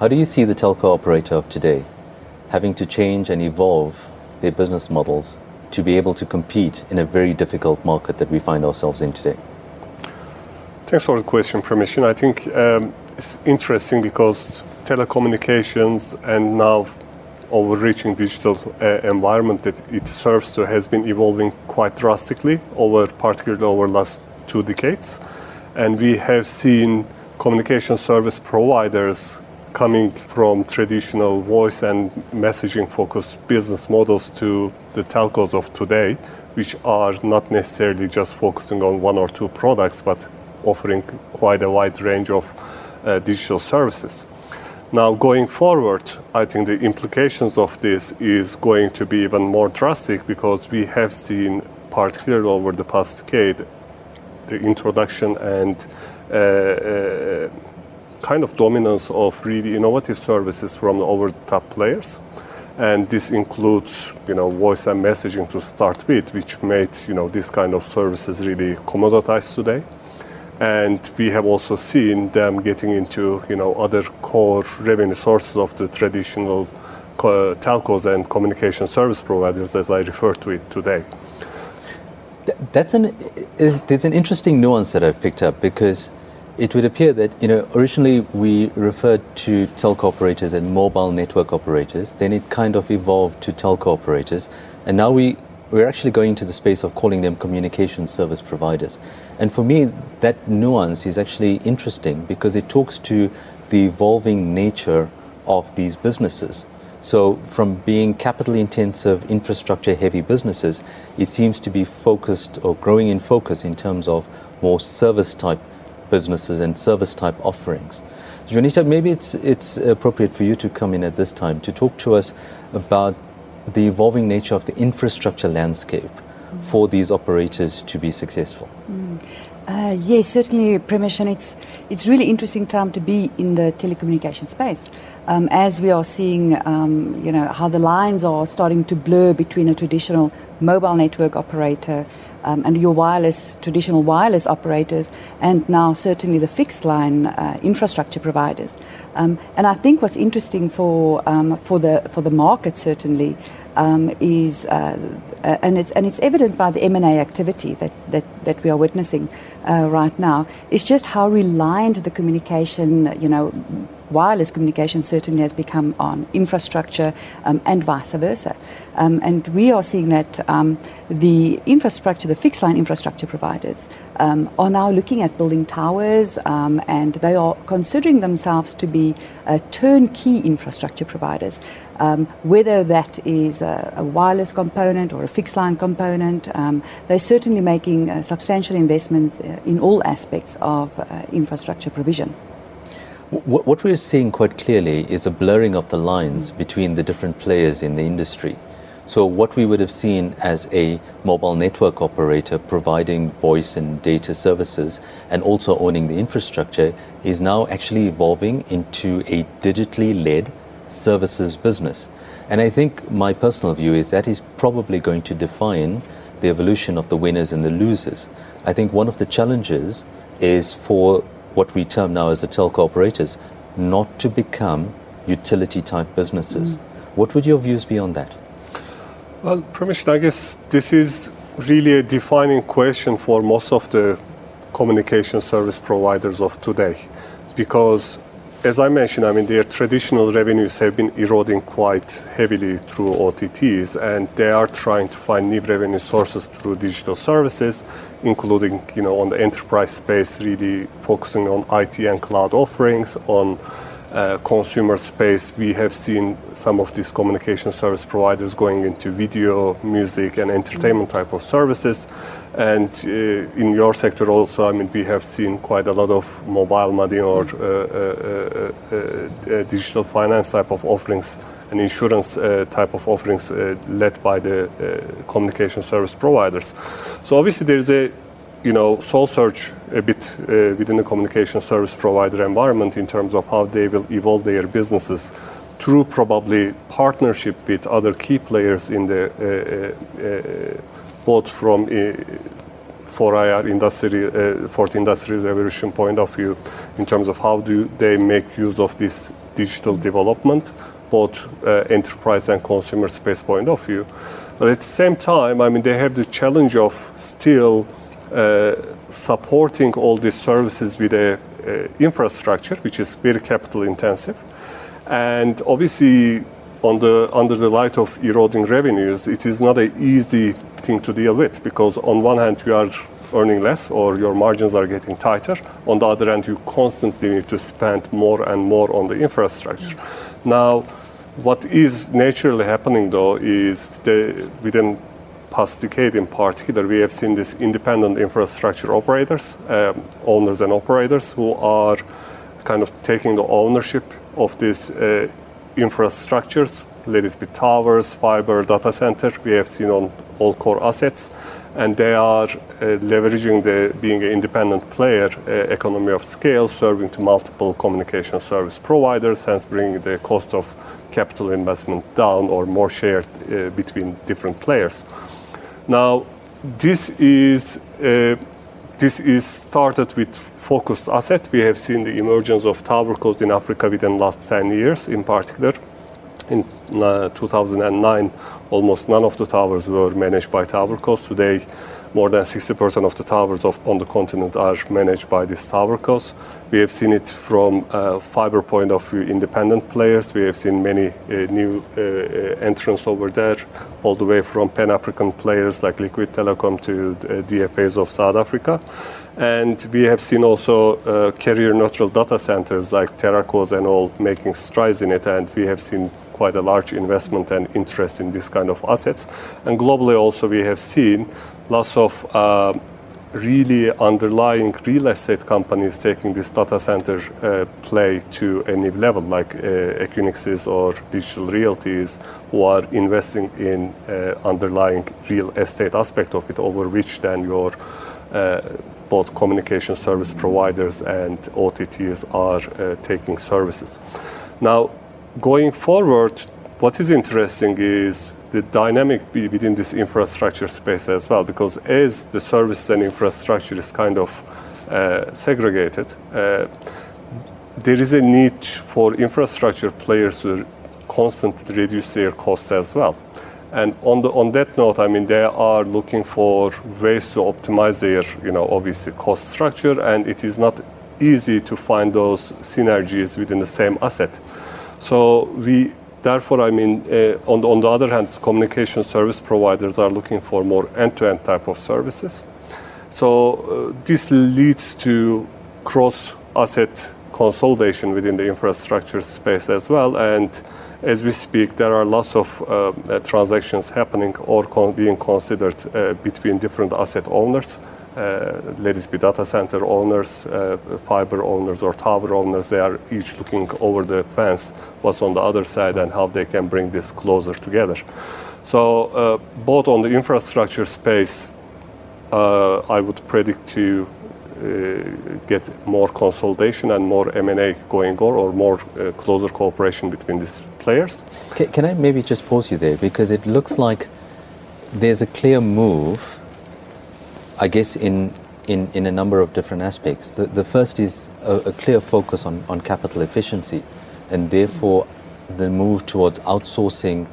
how do you see the telco operator of today having to change and evolve their business models to be able to compete in a very difficult market that we find ourselves in today? Thanks for the question, Pramesh. I think um, it's interesting because telecommunications and now overreaching digital uh, environment that it serves to has been evolving quite drastically over, particularly over the last two decades. And we have seen communication service providers coming from traditional voice and messaging-focused business models to the telcos of today, which are not necessarily just focusing on one or two products, but offering quite a wide range of uh, digital services. Now, going forward, I think the implications of this is going to be even more drastic because we have seen, particularly over the past decade, the introduction and uh, uh, kind of dominance of really innovative services from the over-the-top players. And this includes you know, voice and messaging to start with, which made you know, this kind of services really commoditized today. And we have also seen them getting into you know, other core revenue sources of the traditional telcos and communication service providers, as I refer to it today. That's an There's an interesting nuance that I've picked up because it would appear that you know originally we referred to telco operators and mobile network operators, then it kind of evolved to telco operators, and now we're actually going to the space of calling them communication service providers. And for me, that nuance is actually interesting because it talks to the evolving nature of these businesses. So, from being capital-intensive, infrastructure-heavy businesses, it seems to be focused or growing in focus in terms of more service-type businesses and service-type offerings. Jonita, maybe it's it's appropriate for you to come in at this time to talk to us about the evolving nature of the infrastructure landscape for these operators to be successful. Mm. Uh, yes, certainly, Pramesh. It's a really interesting time to be in the telecommunication space um, as we are seeing um, you know, how the lines are starting to blur between a traditional mobile network operator um, and your wireless, traditional wireless operators, and now certainly the fixed-line uh, infrastructure providers. And I think what's interesting for the market certainly is, uh, Uh, and it's and it's evident by the M&A activity that that, that we are witnessing uh, right now, is just how reliant the wireless communication certainly has become on infrastructure um, and vice versa. Um, and we are seeing that um, the infrastructure, the fixed-line infrastructure providers are now looking at building towers, and they are considering themselves to be uh, turnkey infrastructure providers. Whether that is a wireless component or a fixed-line component, they're certainly making uh, substantial investments uh, in all aspects of infrastructure provision. What we're seeing quite clearly is a blurring of the lines between the different players in the industry. So, what we would have seen as a mobile network operator providing voice and data services and also owning the infrastructure is now actually evolving into a digitally led services business. And I think my personal view is that is probably going to define the evolution of the winners and the losers. I think one of the challenges is for what we term now as the telco operators not to become utility-type businesses. Mm. What would your views be on that? Well, Pramesh, I guess this is really a defining question for most of the communication service providers of today. As I mentioned, I mean, their traditional revenues have been eroding quite heavily through OTTs, and they are trying to find new revenue sources through digital services, including you know, on the enterprise space, really focusing on IT and cloud offerings. On Uh, consumer space, we have seen some of these communication service providers going into video, music, and entertainment type of services. And uh, in your sector also, I mean, we have seen quite a lot of mobile money or uh, digital finance type of offerings and insurance type of offerings led by the communication service providers. So obviously there is a soul search a bit within the communication service provider environment in terms of how they will evolve their businesses through probably partnership with other key players in the uh, both from 4IR industry, uh, Fourth Industrial Revolution point of view in terms of how do they make use of this digital development, both uh, enterprise and consumer space point of view. But at the same time, I mean, they have the challenge of still uh, supporting all these services with a uh, infrastructure, which is very capital intensive. And obviously, on the, under the light of eroding revenues, it is not an easy thing to deal with because on one hand you are earning less or your margins are getting tighter. On the other hand, you constantly need to spend more and more on the infrastructure. Now, what is naturally happening though is the, within past decade in particular, we have seen these independent infrastructure operators, um, owners and operators who are kind of taking the ownership of these uh, infrastructures, let it be towers, fiber, data center, we have seen on all core assets, and they are uh, leveraging the being an independent player uh, economy of scale, serving to multiple communication service providers, hence bringing the cost of capital investment down or more shared uh, between different players. Now, this is uh, this is started with focused asset. We have seen the emergence of towercos in Africa within the last 10 years in particular. In uh, 2009, almost none of the towers were managed by towercos. Today, more than 60% of the towers of, on the continent are managed by these towercos. We have seen it from a fiber point of view, independent players. We have seen many uh, new uh, uh entrants over there, all the way from Pan-African players like Liquid Telecom to uh, DFAs of South Africa. And we have seen also uh, carrier neutral data centers like Teracos and all making strides in it. And we have seen quite a large investment and interest in this kind of assets. And globally also we have seen lots of uh, really underlying real estate companies taking this data center uh, play to a new level, like uh, Equinixes or Digital Realties, who are investing in uh, underlying real estate aspect of it, over which then your uh, both communication service providers and OTTs are uh, taking services. Now, going forward, what is interesting is the dynamic within this infrastructure space as well, because as the service and infrastructure is kind of uh, segregated, uh, there is a need for infrastructure players to constantly reduce their costs as well. And on, the, on that note, I mean, they are looking for ways to optimize their, you know, obviously cost structure, and it is not easy to find those synergies within the same asset. So we Therefore, I mean, uh, on, the, on the other hand, communication service providers are looking for more end-to-end type of services. So uh, this leads to cross-asset consolidation within the infrastructure space as well. And as we speak, there are lots of uh, uh transactions happening or con being considered uh, between different asset owners let it be data center owners, uh, fiber owners, or tower owners, they are each looking over the fence what's on the other side and how they can bring this closer together. So, uh, both on the infrastructure space, I would predict to uh, get more consolidation and more M&A going on or more uh, closer cooperation between these players. Can, can, I maybe just pause you there because it looks like there's a clear move I guess in, in, in a number of different aspects. The, the first is a, a clear focus on, on capital efficiency and therefore the move towards outsourcing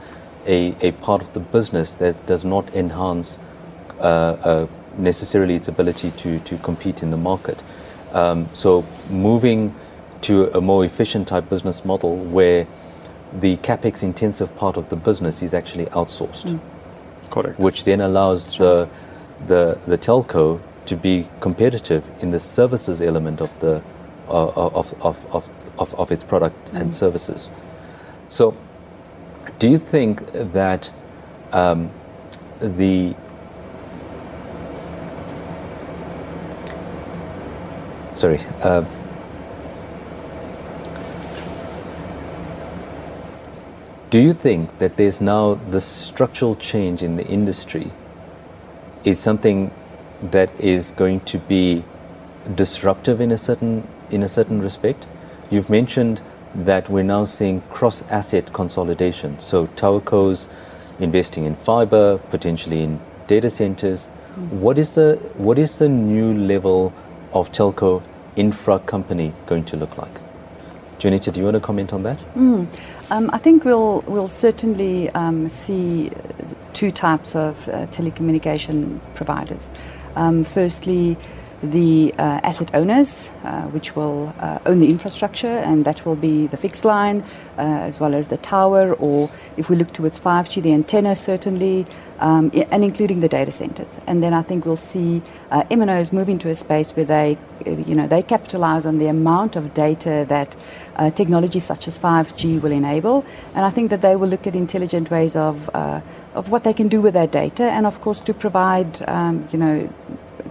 a, a part of the business that does not enhance uh, uh, necessarily its ability to, to compete in the market. Um, so moving to a more efficient type business model where the capex intensive part of the business is actually outsourced. Mm. Correct. Which then allows the the, the telco to be competitive in the services element of, the, uh, of, of, of, of, of its product mm-hmm. and services. So, do you think that um, the sorry uh, do you think that there's now this structural change in the industry is something that is going to be disruptive in a certain in a certain respect. You've mentioned that we're now seeing cross-asset consolidation. So towercos investing in fiber, potentially in data centers. What is the what is the new level of telco infra company going to look like? Junita, do you want to comment on that? Um, I think we'll we'll certainly um, see two types of uh, telecommunication providers. Um, firstly, the uh, asset owners, uh, which will uh, own the infrastructure, and that will be the fixed line uh, as well as the tower, or if we look towards 5G, the antenna certainly, um, and including the data centers. And then I think we'll see uh, MNOs move into a space where they, you know, they capitalize on the amount of data that uh, technology such as 5G will enable, and I think that they will look at intelligent ways of uh, of what they can do with that data, and of course to provide, um, you know,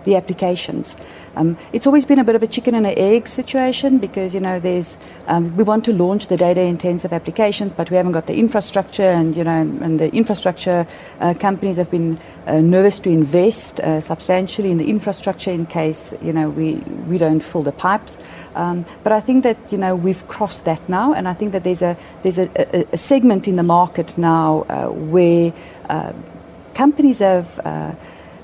the applications. Um, it's always been a bit of a chicken and an egg situation because you know there's um, we want to launch the data intensive applications, but we haven't got the infrastructure, and you know, and the infrastructure uh, companies have been uh, nervous to invest uh, substantially in the infrastructure in case you know we we don't fill the pipes. Um, but I think that you know we've crossed that now, and I think that there's a there's a, a, a segment in the market now uh, where uh, companies have.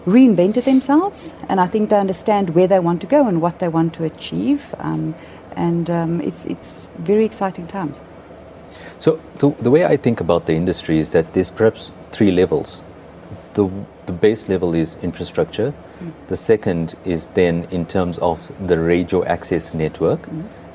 Reinvented themselves, and I think they understand where they want to go and what they want to achieve. Um, and um, it's, it's very exciting times. So the, the way I think about the industry is that there's perhaps three levels. The, the base level is infrastructure. The second is then in terms of the radio access network.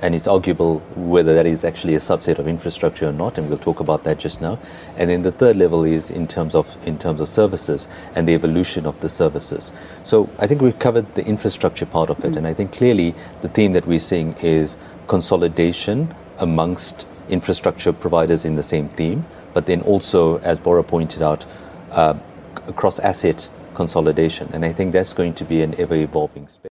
And it's arguable whether that is actually a subset of infrastructure or not, and we'll talk about that just now. And then the third level is in terms of in terms of services and the evolution of the services. So I think we've covered the infrastructure part of it, and I think clearly the theme that we're seeing is consolidation amongst infrastructure providers in the same theme, but then also, as Bora pointed out, uh, across asset consolidation. And I think that's going to be an ever evolving space.